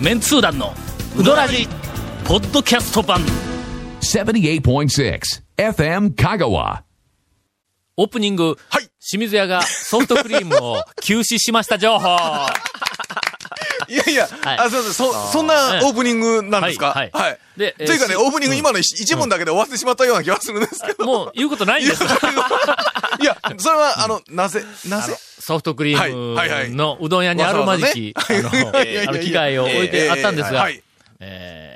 メンツー団のウドラジポッドキャスト版。78.6 FM Kagawa. オープニング、はい。清水屋がソフトクリームを休止しました情報 いやいや、はい。あ、そうです。そ、そんなオープニングなんですか？はいはい。でというかね、えーオープニング今の一一文だけで終わってしまったような気がするんですけど。もう言うことないんです いや、それは、あの、なぜ、なぜ？ソフトクリームのうどん屋にあるまじき、あの、機械を置いてあったんですが、はい。えー。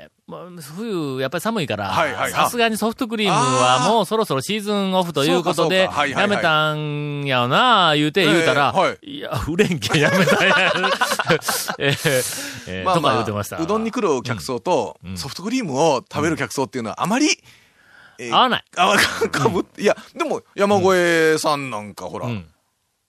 まあ、冬、やっぱり寒いから、さすがにソフトクリームはもうそろそろシーズンオフということでやめたんやな言うて言うたら、いいや、売れんけんやめたんや。えーえーとか言うてました。うどんに来る客層と、ソフトクリームを食べる客層っていうのはあまり、えー合わない。あわかかぶって、いや、でも、山越さんなんかほら。うん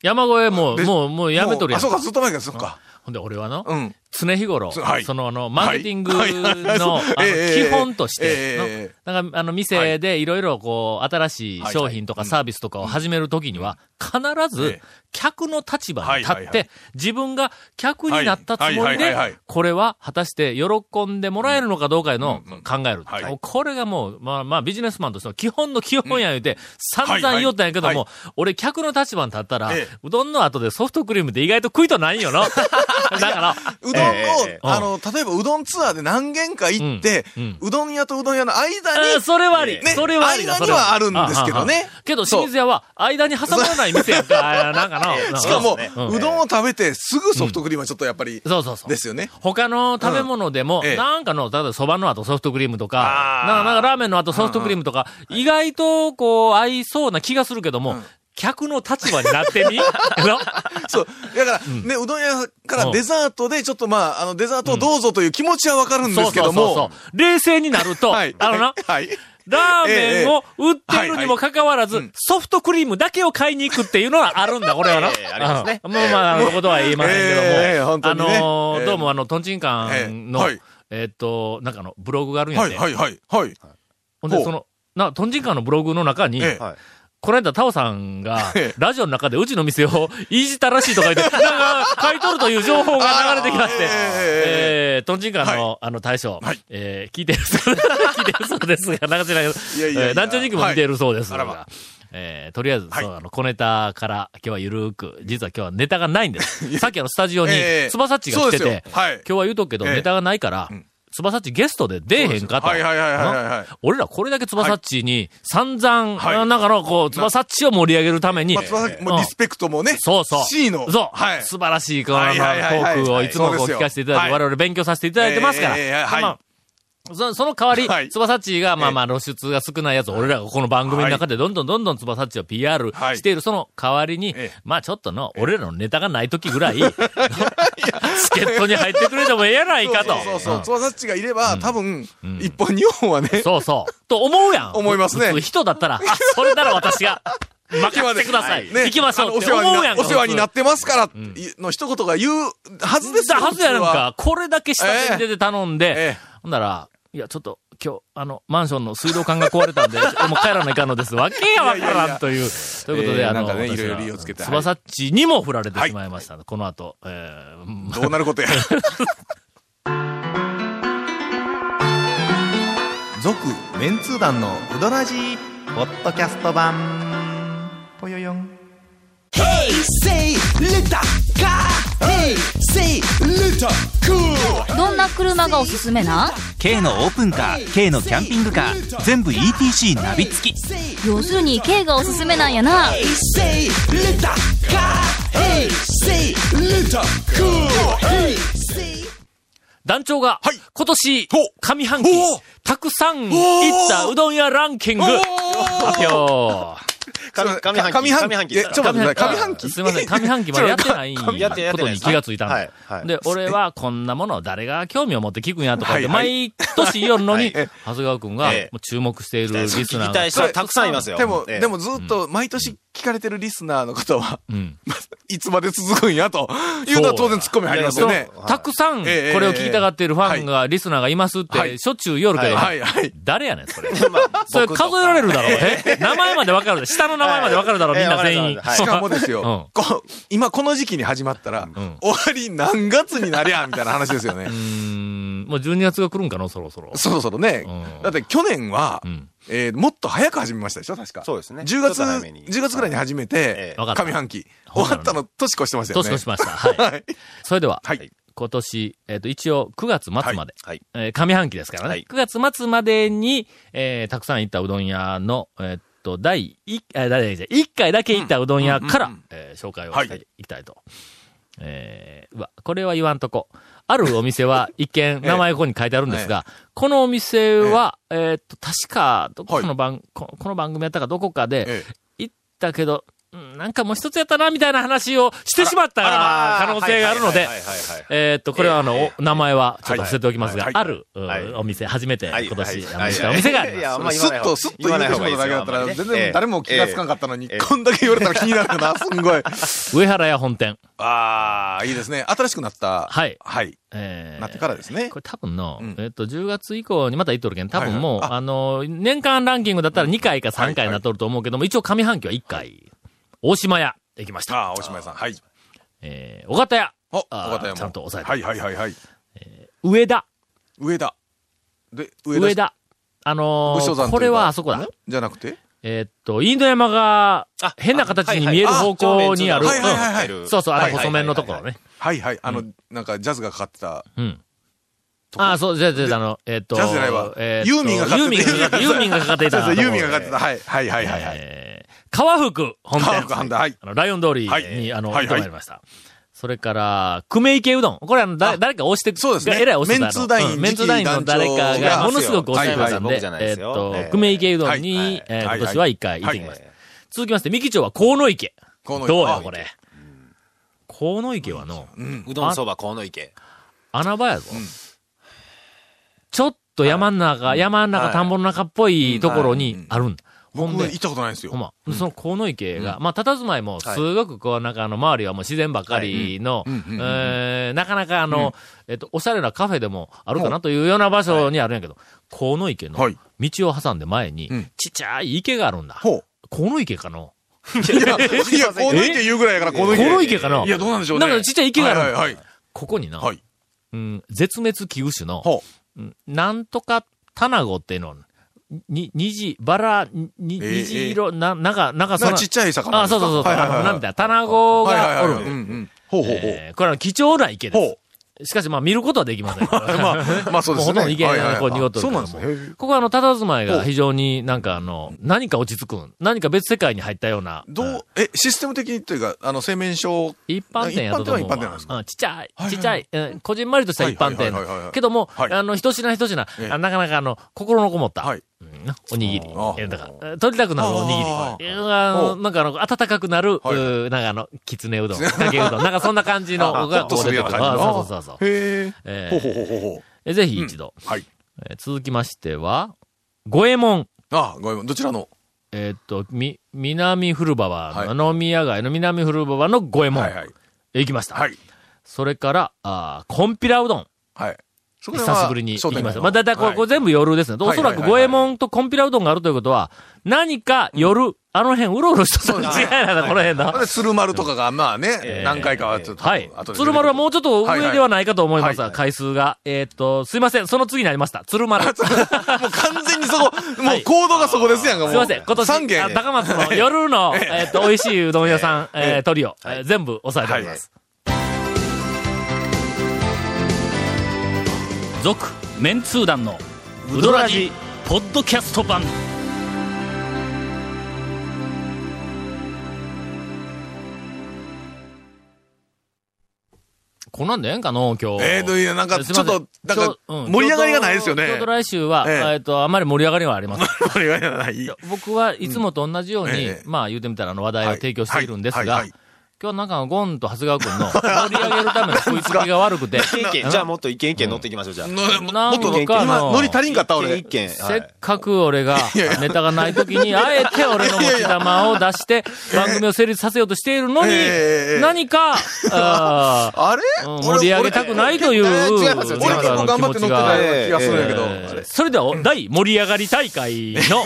山越えも、でもう、もうやめとるやん。あ、そうか、ずっと前から、そっか。ほんで、俺はの、うん。常日頃、はい。その、あの、マーケティングはい。はい。はい。の、基本としてなんか、あの、店でい。ろいろこう、新しい商品とかはいサービスとかを始めるときには、必ずええ、客の立場に立って、自分が客になったつもりでい、これは果たして喜んでもらえるのかどうかいうの考える。これがもう、まあまあビジネスマンとしての基本の基本や言うて、散々言おったんやけどはい。も、俺客の立場に立ったらええ、うどんの後でソフトクリームって意外と食いとないんよな。だから、うどんを、ええあの、例えばうどんツアーで何軒か行って、うどん屋とうどん屋の間に、あそれはあり。ねそれはありだ。間にはあるんですけどねけど、清水屋は、間に挟まらない店やんか。あなんかの。しかも、うどんを食べてすぐソフトクリームはちょっとやっぱり、そうそうそう。ですよね。他の食べ物でも、なんかの、例えば蕎麦の後ソフトクリームとか、あーなんかなんかラーメンの後ソフトクリームとか、意外とこう合いそうな気がするけども、客の立場になってみ？の？そう。だから、ね、うどん屋からデザートで、ちょっとまあ、あの、デザートをどうぞという気持ちはわかるんですけども、そうそうそうそう。冷静になると、はい。あのな、はい。ラーメンを売っているにもかかわらず、はいはいソフトクリームだけを買いに行くっていうのはあるんだ、これはな。ええありますねうんもうまあ、あのことは言いませんけども。ええ本当あのーええどうもあの、トンチンカンの、ええはいえーっと、なんかの、ブログがあるんやって。はい、はい、はい、はい。ほんで、その、な、トンチンカンのブログの中に、ええはいこの間、タオさんが ええ、ラジオの中でうちの店をいじったらしいとか言って、なんか、買い取るという情報が流れてきまして、ええー、トンチンカンの、はあの、大将、はい。えー、聞いてるそう、聞いてるそうですが、なんか知らないけど、団長肉も見てるそうですが、えー、とりあえず、はい。そう、あの、小ネタから、今日はゆるーく、実は今日はネタがないんです。さっきあの、スタジオにええ、つばさっちが来てて今日は言うとくけど、ええ。ネタがないからん、つばさっちゲストで出えへんかと。はいはいはいはいはいはい。俺らこれだけつばさっちに散々、はいあなんかの、こう、つばさっちを盛り上げるために、まあ、つまり、もうリスペクトもね、そうそう。C の、そう。はい。素晴らしい、この、トークをいつもこう聞かせていただいて、はい我々勉強させていただいてますから。ええはいまあそその代わり、はい。つばさっちが、まあまあ露出が少ないやつを、俺らがこの番組の中でどんどんどんどんつばさっちを PR はい。している、その代わりにええ、まあちょっとの、俺らのネタがない時ぐらい、助っ人に入ってくれてもええやないかと。そうそうそう。う。ん。つばさっちがいれば、多分、一本二本はね、そうそう。と思うやん。思いますね。人だったら、あ、それなら私が、任せてください。ね行きましょうお世話に。なんお世話になっってますから、の一言が言うはずですよ。だはずやなんか、これだけ下手に出て頼んで、ええ。ほんなら、いや、ちょっと、今日、あの、マンションの水道管が壊れたんで、もう帰らないかんのです。わけやわからんという。ということで、ええあの、いろいろ理由をつけてつばさっちにも振られてしまいました。この後、えーどうなることや。続メンツー団のウドラジーポッドキャスト版ぽよよん Say little car. Hey, say little cool. な車がおすすめな？ん K のオープンカー K のキャンピングカー全部 ETC ナビ付き。要するに K がおすすめなんやな.団長が、はい。今年上半期たくさん行ったうどん屋ランキング、発表。上上半期上半期。え、上半期ですちょっと待ってください。上半期？すいません、上半期までやってないことに気がついたんはいだ。はい。で、俺はこんなもの誰が興味を持って聞くんやとか毎年言おるのに、はい長谷川くんが注目しているリスナーが聞きたたくさんいますよ。でも、ええ。でもずっと毎年聞かれてるリスナーの方は、うん。いつまで続くんやというのは当然突っ込み入りますよね。たくさん、こええれを聞きたがっているファンが、リスナーがいますって、はいしょっちゅう言おるけど、はいはい。誰やねん、それ。それ数えられるだろう。え？名前までわかる。下の名前までわかるだろう、みんな全員。はいしかもですうんよ、こ今この時期に始まったら、終わり何月になりゃみたいな話ですよねう。ーん、もう12月が来るんかな、そろそろ。そろそろねうん。だって去年はん、えーもっと早く始めましたでしょ確か。そうですね10ちょっ月、と早めに10月ぐらいに始めてえ、えわかった上半期。終わったの年越してましたよね。年越しました。はい。はい。それでは、はい。今年、えっ、と、一応9月末まで、はい。えー上半期ですからね。はい9月末までに、えーたくさん行ったうどん屋の、えっと、第1、えー、第1回だけ行ったうどん屋から、えー紹介をしていきたいと。えーうわ、これは言わんとこ。あるお店は 一見名前ここに書いてあるんですが、このお店は、えーっと、確か、どこの番、ここの番組やったかどこかで、え。行ったけど、うんなんかもう一つやったな、みたいな話をしてしまった可能性があるので、はいはいはいはいえーっと、これはあの、名前はちょっと伏せておきますが、はいある、お店、初めてはい今年、したお店がありいやます。スッと、スッと言うてしまっただけだったら、全然誰も気がつかんかったのに、ええこんだけ言われたら気になるよな、すんごい。上原屋本店。ああ、いいですね。新しくなった。はいはい。えーなってからですねこ。れ多分の、うんえっと、10月以降にまた言っとるけん、多分もう、はいはいああの、年間ランキングだったら2回か3回になっとると思うけども、一応上半期は1回、大島屋、行きました。ああ、大島屋さん。はい。えー、尾形屋、お、あー小型屋も。ちゃんと押さえてはいはいはいはい。上田、上田。で、上田。あの武将山ー、これはあそこだん。じゃなくて？えーっと、インド山があ変な形に見える方向にある。はいはいはいはいうんそうそう、あの細麺のところね。はいはい。あの、なんかジャズがかかってた。うん。ああ、そう、じゃあ、じゃあ、あの、えーっと、ユーミンがかかってユーミンがかかって、ユーミンがかかっていた。ユーミンがかかってた。はいはいはいはい川福本店。川福本店はい。あの、ライオン通りに、はい。あの、はいはい。行ってまいりました。それから、久米池うどん。これあの、だあ。誰か押して、そうですね。がえらい押してたメンツ団員うんメンツ団員の誰かが、ものすごく押してくださんで、えーっとえ、え久米池うどんはいにはい、え今年は一回行ってきましたは。続きまして、三木町は河野池。河野池。あどうよ、これ。河野池はの、うん。うどんそば河野池。穴場やぞ。ちょっと山の中、山の中、はい。田んぼの中っぽいところにあるん。だ。僕行っ、たことないんですよ。ほんま、その河野池が、まあ、佇まいも、すごくこう、なんかあの、周りはもう自然ばっかりの、なかなかあの、えっと、おしゃれなカフェでもあるかなというような場所にあるんやけど、河野池のはい。道を挟んで前にうん、ちっちゃい池があるんだ。ほう。河野池かのいや、いや、河野池言うぐらいやから、河野池。河野池かな？いや、どうなんでしょうね。なんかちっちゃい池があるはいはいはい。ここにな、はい。うん、絶滅危惧種の、ほう。んなんとか卵っていうの、に、虹、バラ、に、ええ虹色、な、なんか、なんかう。そのちっちゃい魚あ。そうそうそう、はいはいはいなんみたいな、卵はいはいがおる。はいうんうん。ほうほうほう。えーこれは貴重な池でほす。しかし、まあ、見ることはできません。まあ、まあそうですね。ほとんど池はいはいはいがこう濁っとるそうなんですね。ここはあの、佇まいが非常になんかあの、何か落ち着くん？何か別世界に入ったような。どう、え、システム的にっていうか、あの、製麺所、一般店やと思うわ。一般店は一般店なんですか？うんちっちゃい、はいちっちゃい、うんこじんまりとした一般店。けども、はいあの、一品一品、なかなかあの、心のこもった、はいうんおにぎり。だから、取りたくなるおにぎりあ。なんかあの、温かくなる、なんかあの、きつねうどん、かけうどん、なんかそんな感じのあがホッとするような感じあの。そうそうそう。へええ。ほうほうほうほうほぜひ一度。はい。えー続きましては、五右衛門。あ、ごめん、どちらの？えーっと、み、南古馬場、はい飲み屋街の南古馬場の五右衛門。はいはい。へ行きました。はい。それから、あーコンピラうどん。はい。そこ久しぶりに行きました。まあ、だいたいこれ、全部夜ですね。おそらく五右衛門とコンピラうどんがあるということは、何か夜、あの辺うろうろしたに違いないな、この辺の。で、鶴丸とかが、まあねえ、ー何回かはちょっと。はい鶴丸はもうちょっと上ではないかと思いますが、はいはい回数が。えーっと、すいません、その次になりました。鶴丸。す もう完全にそこ、もう行動がそこですやんか、もう。いません、今年、三軒あ高松の夜の、えーっと、美味しいうどん屋さん、えートリオ、えー全部押さえております。続、メンツー団の、ウドラジ、ポッドキャスト版。こんなんでええんかの今日。えーと、いや、なんか、ちょっと、なんか、うん盛り上がりがないですよね。ちょうど来週は、えええっと、あまり盛り上がりはありません。盛り上がりがない。僕はいつもと同じように、ええまあ言うてみたらあの話題を提供しているんですが今日なんかゴンと長谷川君の盛り上げるための食いつきが悪くて、じゃあもっと一軒一軒乗っていきましょう、じゃあ。もっと、か今、のノリ足りんかった俺。一軒、せっかく俺がネタがない時に、あえて俺の持ち玉を出して、番組を成立させようとしているのにええ、何か、ああれ？盛り上げたくないという、俺違いますよ俺結構頑張って乗ってた気が。するんやけど。えーそれでは、大盛り上がり大会の、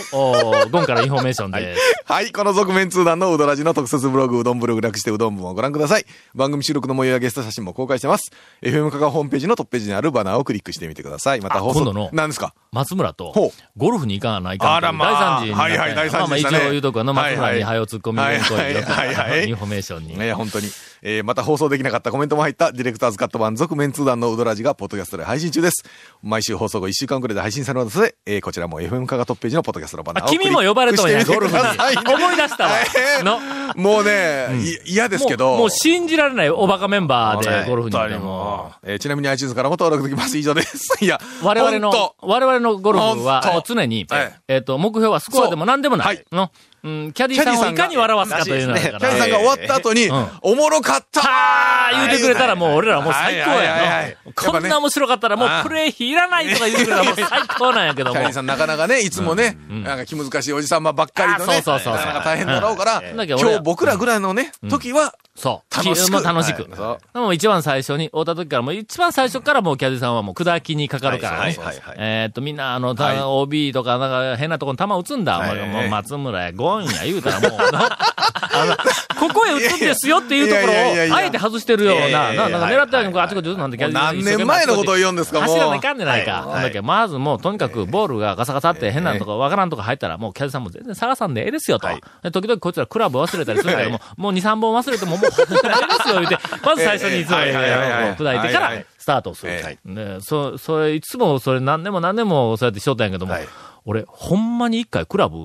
ゴンからインフォメーションです。はい、この続麺通団のうどラヂの特設ブログ、うどんブログ略してうどん部をご覧ください。番組収録の模様やゲスト写真も公開してます。FM カがホームページのトップページにあるバナーをクリックしてみてください。また放送。今度の何ですか？松村とゴルフに行かなないかんあらまあ大惨事になったんやはいはい大惨事まあまあ一応言うとくあの松村に早う突っ込み入れんこはいはいはいはいインフォメーションに。ね本当に。えー、また放送できなかったコメントも入ったディレクターズカット版続麺通団のうどラヂがポッドキャストで配信中です。毎週放送後1週間くらいで配信されますので、えー、こちらも FM カがトップページのポッドキャストのバナーを君も呼ばれとんや、ゴルフに。思い出したわ。えーのもうね、い嫌ですけど。もうもう信じられないおバカメンバーはいでゴルフに行もえーちなみに iTunes からも登録できます。以上です。いや、我々の我々のゴルフは常にはい、えっと、目標はスコアでも何でもなはいい。の、うん、キャディーさんをいかに笑わすかというのだから。キャリーさんが終わった後に、うん。おもろかった。はー言うてくれたらもう俺らもう最高やいの。こんな面白かったらもうプレー費いらないとか言うてくれたらもう最高なんやけども。キャリー。さんなかなかね、いつもね、なんか気難しいおじさんばっかりのね、なかなか大変だろうから、今日僕らぐらいのね、時は、そう。楽しくもう楽しく。はいそう一番最初に、会った時から、もう一番最初からもうキャディさんはもう砕きにかかるからね。えーっと、みんな、あの、たはい OB とか、なんか変なとこに球打つんだ。はいもうもう松村やゴンや言うたらもう、な あの、ここへ打つんですよっていうところを、やあえて外してるような、ななんか狙ったようにあちこち打つなんてキャディさん何年前のことを言うんですかもう走らないかんでないか。はいほんだけ、まずもうとにかくボールがガサガサって変なとこわからんとこ入ったら、もうキャディさんも全然探さんでええですよと。で時々こいつらクラブ忘れたりするけども、もう2、3本忘れてももう、ええですよ言うて、まず最初にいつもはいはいはいはい。砕いてからスタートする。はい。ねそ、それ、いつもそれ何年も何年もそうやってしよったんやけども、はい。俺、ほんまに一回クラブ、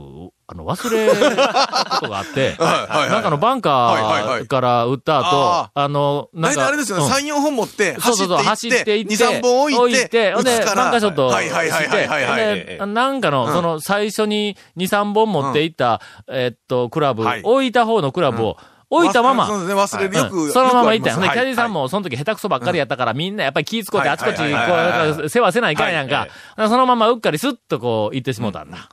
あの、忘れたことがあって、なんかのバンカーから打った後、ああの、なんか、大体あれですよね、うん。3、4本持って、そうそうそう、走走ってていって、っいって、2、3本置いて、ほんで、バンカーショットはいはいはいはいはいはい。でなんかの、その、最初に2、3本持っていった、えっと、クラブ、はい。置いた方のクラブを、置いたまま、そうですね、忘れる。よく、うんそのまま行ったんで、キャディーさんはい。も、その時下手くそばっかりやったから、みんなやっぱり気ぃ使ってあちこち、こう、世話せないかんやんか。そのままうっかりスッとこう、行ってしもうたんだ。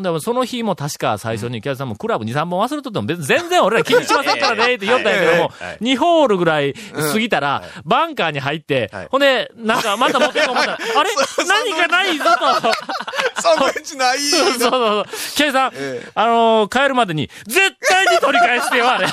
でも、その日も確か最初に、キャディーさんもクラブ2、3本忘れとっても、別に全然俺ら気にしませんからね、って言ったんやけどもはい、2ホールぐらい過ぎたら、バンカーに入ってはい、ほんで、なんかまた持ってこう思った。ら、あれ？何かないぞと。サンドイッチない そうそうそう。キャディーさん、あのー帰るまでに、絶対に取り返してよ、あれ。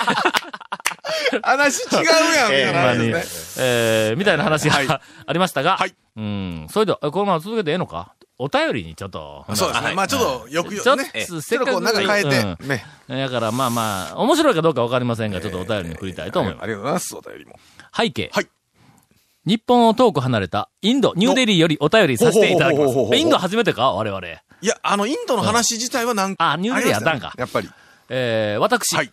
話違うやん、みたいなほんまに話ですね。えー、みたいな話が、はいありましたが、はいうん。それでは、このまま続けてええのか？お便りにちょっと。そうですね。まあちょっと、よくよちょっね。と、せっかく。ちょっとこう、なんか変えうんて、ね。だから、まあまあ、面白いかどうかわかりませんが、ちょっとお便りに振りたいと思います。ありがとうございます、お便りも。背景。はい日本を遠く離れたインド、ニューデリーよりお便りさせていただきます。インド初めてか我々。いや、あの、インドの話自体はなんか。あニューデリーやったんかやっぱり。えー、私、はい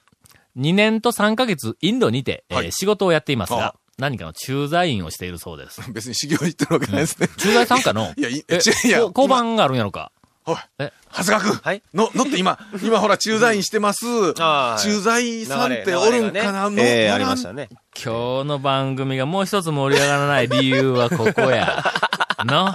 2年と3ヶ月インドにて、えーはい仕事をやっていますあが、何かの駐在員をしているそうです。別に修行行ってるわけないですね。駐在さんかの？いやいやこ交番があるんやろか？おい、え？長谷川君。はいの、のって今、今ほら、駐在員してます。駐在員さんっておるんかな？の、ええ、ありましたね。今日の番組がもう一つ盛り上がらない理由はここや。の？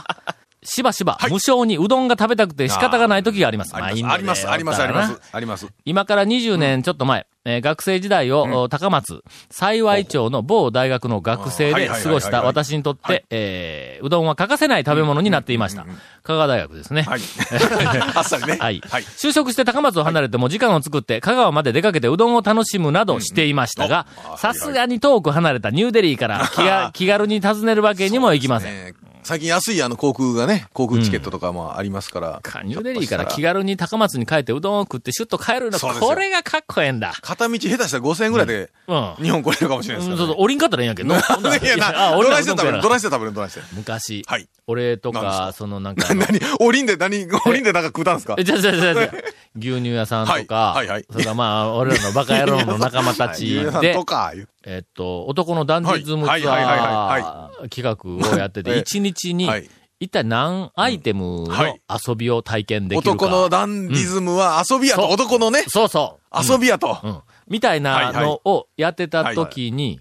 しばしば、無償にうどんが食べたくて仕方がない時があります。あります、あります、あります、あります。今から20年ちょっと前、えー学生時代を、お高松、幸町の某大学の学生で過ごした私にとって、えーうどんは欠かせない食べ物になっていました。香川大学ですね。はい。あっさりね。はい。はい。就職して高松を離れても時間を作って香川まで出かけてうどんを楽しむなどしていましたがさすがに遠く離れたニューデリーから気が 気軽に訪ねるわけにもいきません。えー最近安いあの航空がね、航空チケットとかもありますから。かニューデリーから気軽に高松に帰ってうどんを食ってシュッと帰るの、これがかっこええんだ。片道下手したら5000円ぐらいでうん。日本来れるかもしれないうんですから、そうそう降りんかったらええんやけど。ね。いやな、あ、どないして食べるうどないして食べるどないして。昔、はい。俺とかか、そのなんか 何？降りんで何、降りんでなんか食うたんですか？え、じゃじゃじゃじゃ牛乳屋さんとか、はいはいはい。それからまあ、俺らのバカ野郎の仲間たちで。牛乳屋さんと、か、言うえっと、男のダンディズムツアー企画をやってて、ええ一日にはい、一体何アイテムのはい遊びを体験できるか。男のダンディズムは遊びやと、男のね、そうそう。遊びやと。うん。みたいなのをやってた時に、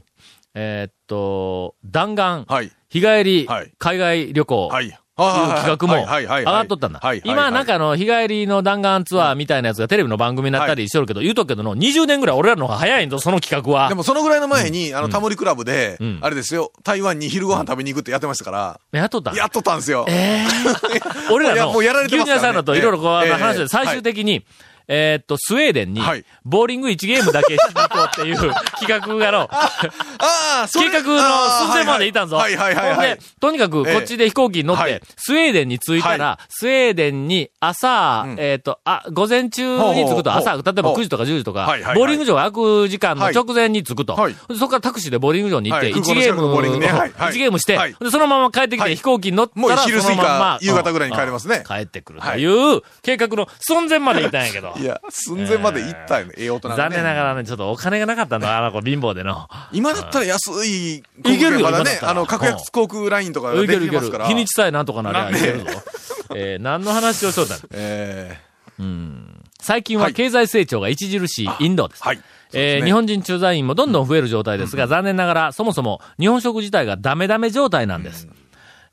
えーっと、弾丸、はい。日帰り。はい、海外旅行、はい。企画も上がっとったんだ。今、なんかあの、日帰りの弾丸ツアーみたいなやつがテレビの番組になったりしとるけど、言うとくけどの、20年ぐらい俺らの方が早いんぞ、その企画は。で。もそのぐらいの前に、あの、タモリクラブでうん、あれですよ、台湾に昼ご飯食べに行くってやってましたから、やっとったん？やっとったんですよ。ええ 俺らの、いやもうやられて牛乳屋さんだといろいろこう、ええ話して、最終的に、えーっと、スウェーデンにはい、ボーリング1ゲームだけしに行こうっていう 企画がの、計画の寸前までいたんぞ。はいはいはいはいで、とにかく、こっちで飛行機に乗ってはい、スウェーデンに着いたら、スウェーデンに朝、うん。えっと、あ、午前中に着くと、朝、例えばほう9時とか10時とかはいはいはい、ボーリング場が開く時間の直前に着くとはい。そこからタクシーでボーリング場に行って、はい。1ゲーム、ね。はいはい。1ゲームしてそのまま帰ってきてはい。飛行機に乗ったら、過ぎかそのまま夕方ぐらいに帰れますね。うん。帰ってくるという計画の寸前まで行ったんやけど。いや、寸前まで行ったよね、ええ大人がね。残念ながらね、ちょっとお金がなかったんだ、あの子貧乏での。今だったら安い航いけるよまだねあの、格安航空ラインとかでいけるいける。きますから。。日にちさえなんとかなり。ゃいけるぞ。えー、何の話をしと？ったのえ最近は経済成長が著しいインドです。ーはい。えー日本人駐在員もどんどん増える状態ですが、残念ながら、そもそも日本食自体がダメダメ状態なんです。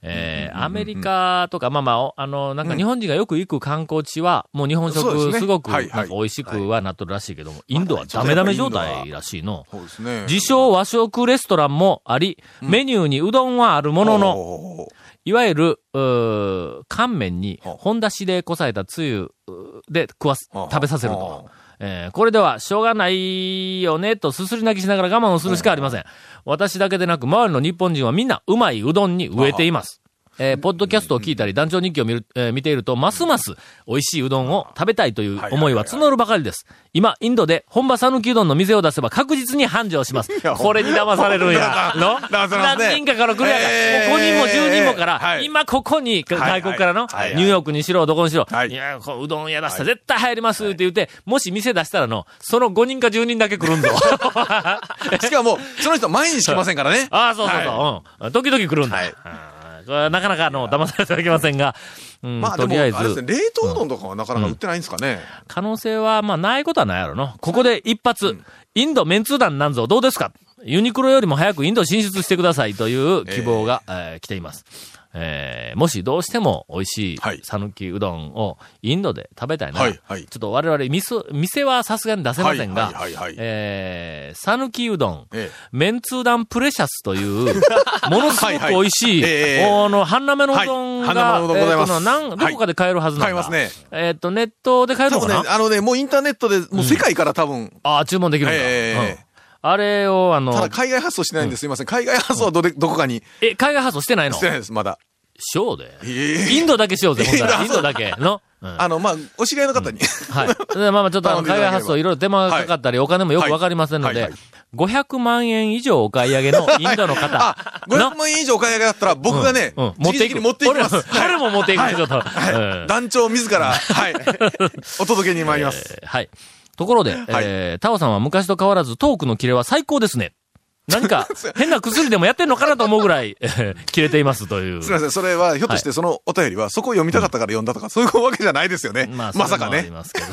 えーアメリカとか、まあまあお、あの、なんか日本人がよく行く観光地は、もう日本食すごく美味しくはなっとるらしいけども、インドはダメダメ状態らしいの。そうですね。自称和食レストランもあり、メニューにうどんはあるものの、いわゆる、うー乾麺にはあ。本だしでこさえたつゆうで食わす、はあ。食べさせるはと。えーこれではしょうがないよねとすすり泣きしながら我慢をするしかありません。私だけでなく周りの日本人はみんなうまいうどんに植えています。えーポッドキャストを聞いたり、団長日記を見る、えー見ていると、ますます美味しいうどんを食べたいという思いは募るばかりです。今、インドで本場讃岐うどんの店を出せば確実に繁盛します。やこれに騙されるんや。の？何人かから来るやんか。えー。もう5人も10人もから、はい。今ここに、外国からの、はいはい。ニューヨークにしろ、どこにしろ、はい。いや、こううどん屋出したら絶対入りますって言って、もし店出したらの、その5人か10人だけ来るんぞ。しかも、その人毎日来ませんからね。ああ、そうそうそう、うん。時々来るんだ。はいなかなかあの、騙されてはいけませんが、うん、まあとりあえず、あれですね、冷凍うどんとかはなかなか売ってないんですかね。可能性は、まあ、ないことはないやろの。ここで一発、インドメンツー団なんぞどうですか？ユニクロよりも早くインド進出してくださいという希望が、えー来ています。えーもしどうしても美味しいはい。讃岐うどんをインドで食べたいなら、はいはい。ちょっと我々店、店はさすがに出せませんが、はいはいはいはい。えー讃岐うどん、ええ。メンツー団プレシャスという、ものすごく美味しい、はいはい。ええあの、半生のうどんが、どこかで買えるはずなんだ。買えますね。えっ、と、ネットで買えるのかな、、あのね、もうインターネットで、もう世界から多分、ああ、注文できるんだ。ええ。うんあれを、あのただ、海外発送してないんです。すいません。海外発送はどれ、どこかにえ、海外発送してないの？してないです、まだ。しようで？ええインドだけしようぜ、ほんなら。インドだけの？うんあの、まあ、お知り合いの方に。はい。でまあまあちょっと海外発送いろいろ手間がかかったり、お金もよくわかりませんのではいはい、500万円以上お買い上げのインドの方。あ、500万円以上お買い上げだったら、僕がね、うん、持っていく。持っていきます。俺俺も持っていくね、ちょっと。うん団長自ら、はい。お届けに参ります。えーはい。ところで、えータオさんは昔と変わらずトークのキレは最高ですね。何か 変な薬でもやってんのかなと思うぐらい、えー切れていますという。すみません、それは、ひょっとしてそのお便りは、そこを読みたかったから読んだとか、そういうわけじゃないですよね。まあ、まさかね。ありますけど。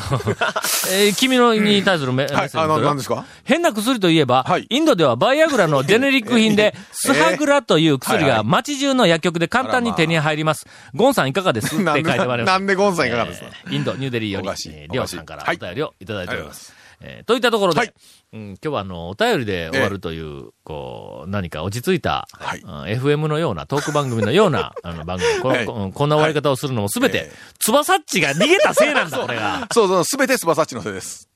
えー君のに対するメ,、メッはい、あの、セージどれ？何ですか？変な薬といえば、はい。インドではバイアグラのジェネリック品で、スハグラという薬が街中の薬局で簡単に手に入ります。ゴンさんいかがです？って書いてあります。なんでゴンさんいかがですか？えーインド、ニューデリーよりおかしい、えーリオさんからお便りをいただいております。はいえーといったところで、はい。うん、今日はあの、お便りで終わるという、こう、何か落ち着いた、はい。うん FM のような、トーク番組のような、あの、番組、こ,、はい。ここんな終わり方をするのもすべて、えつばさっちが逃げたせいなんだ、これが。そうそう、すべてスバサッチのせいです。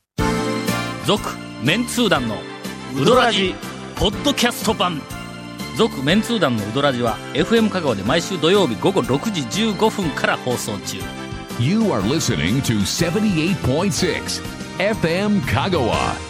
続メンツー団のウドラジポッドキャスト版。続メンツー団のウドラジは FM 香川で毎週土曜日午後6時15分から放送中。You are listening to 78.6 FM Kagawa.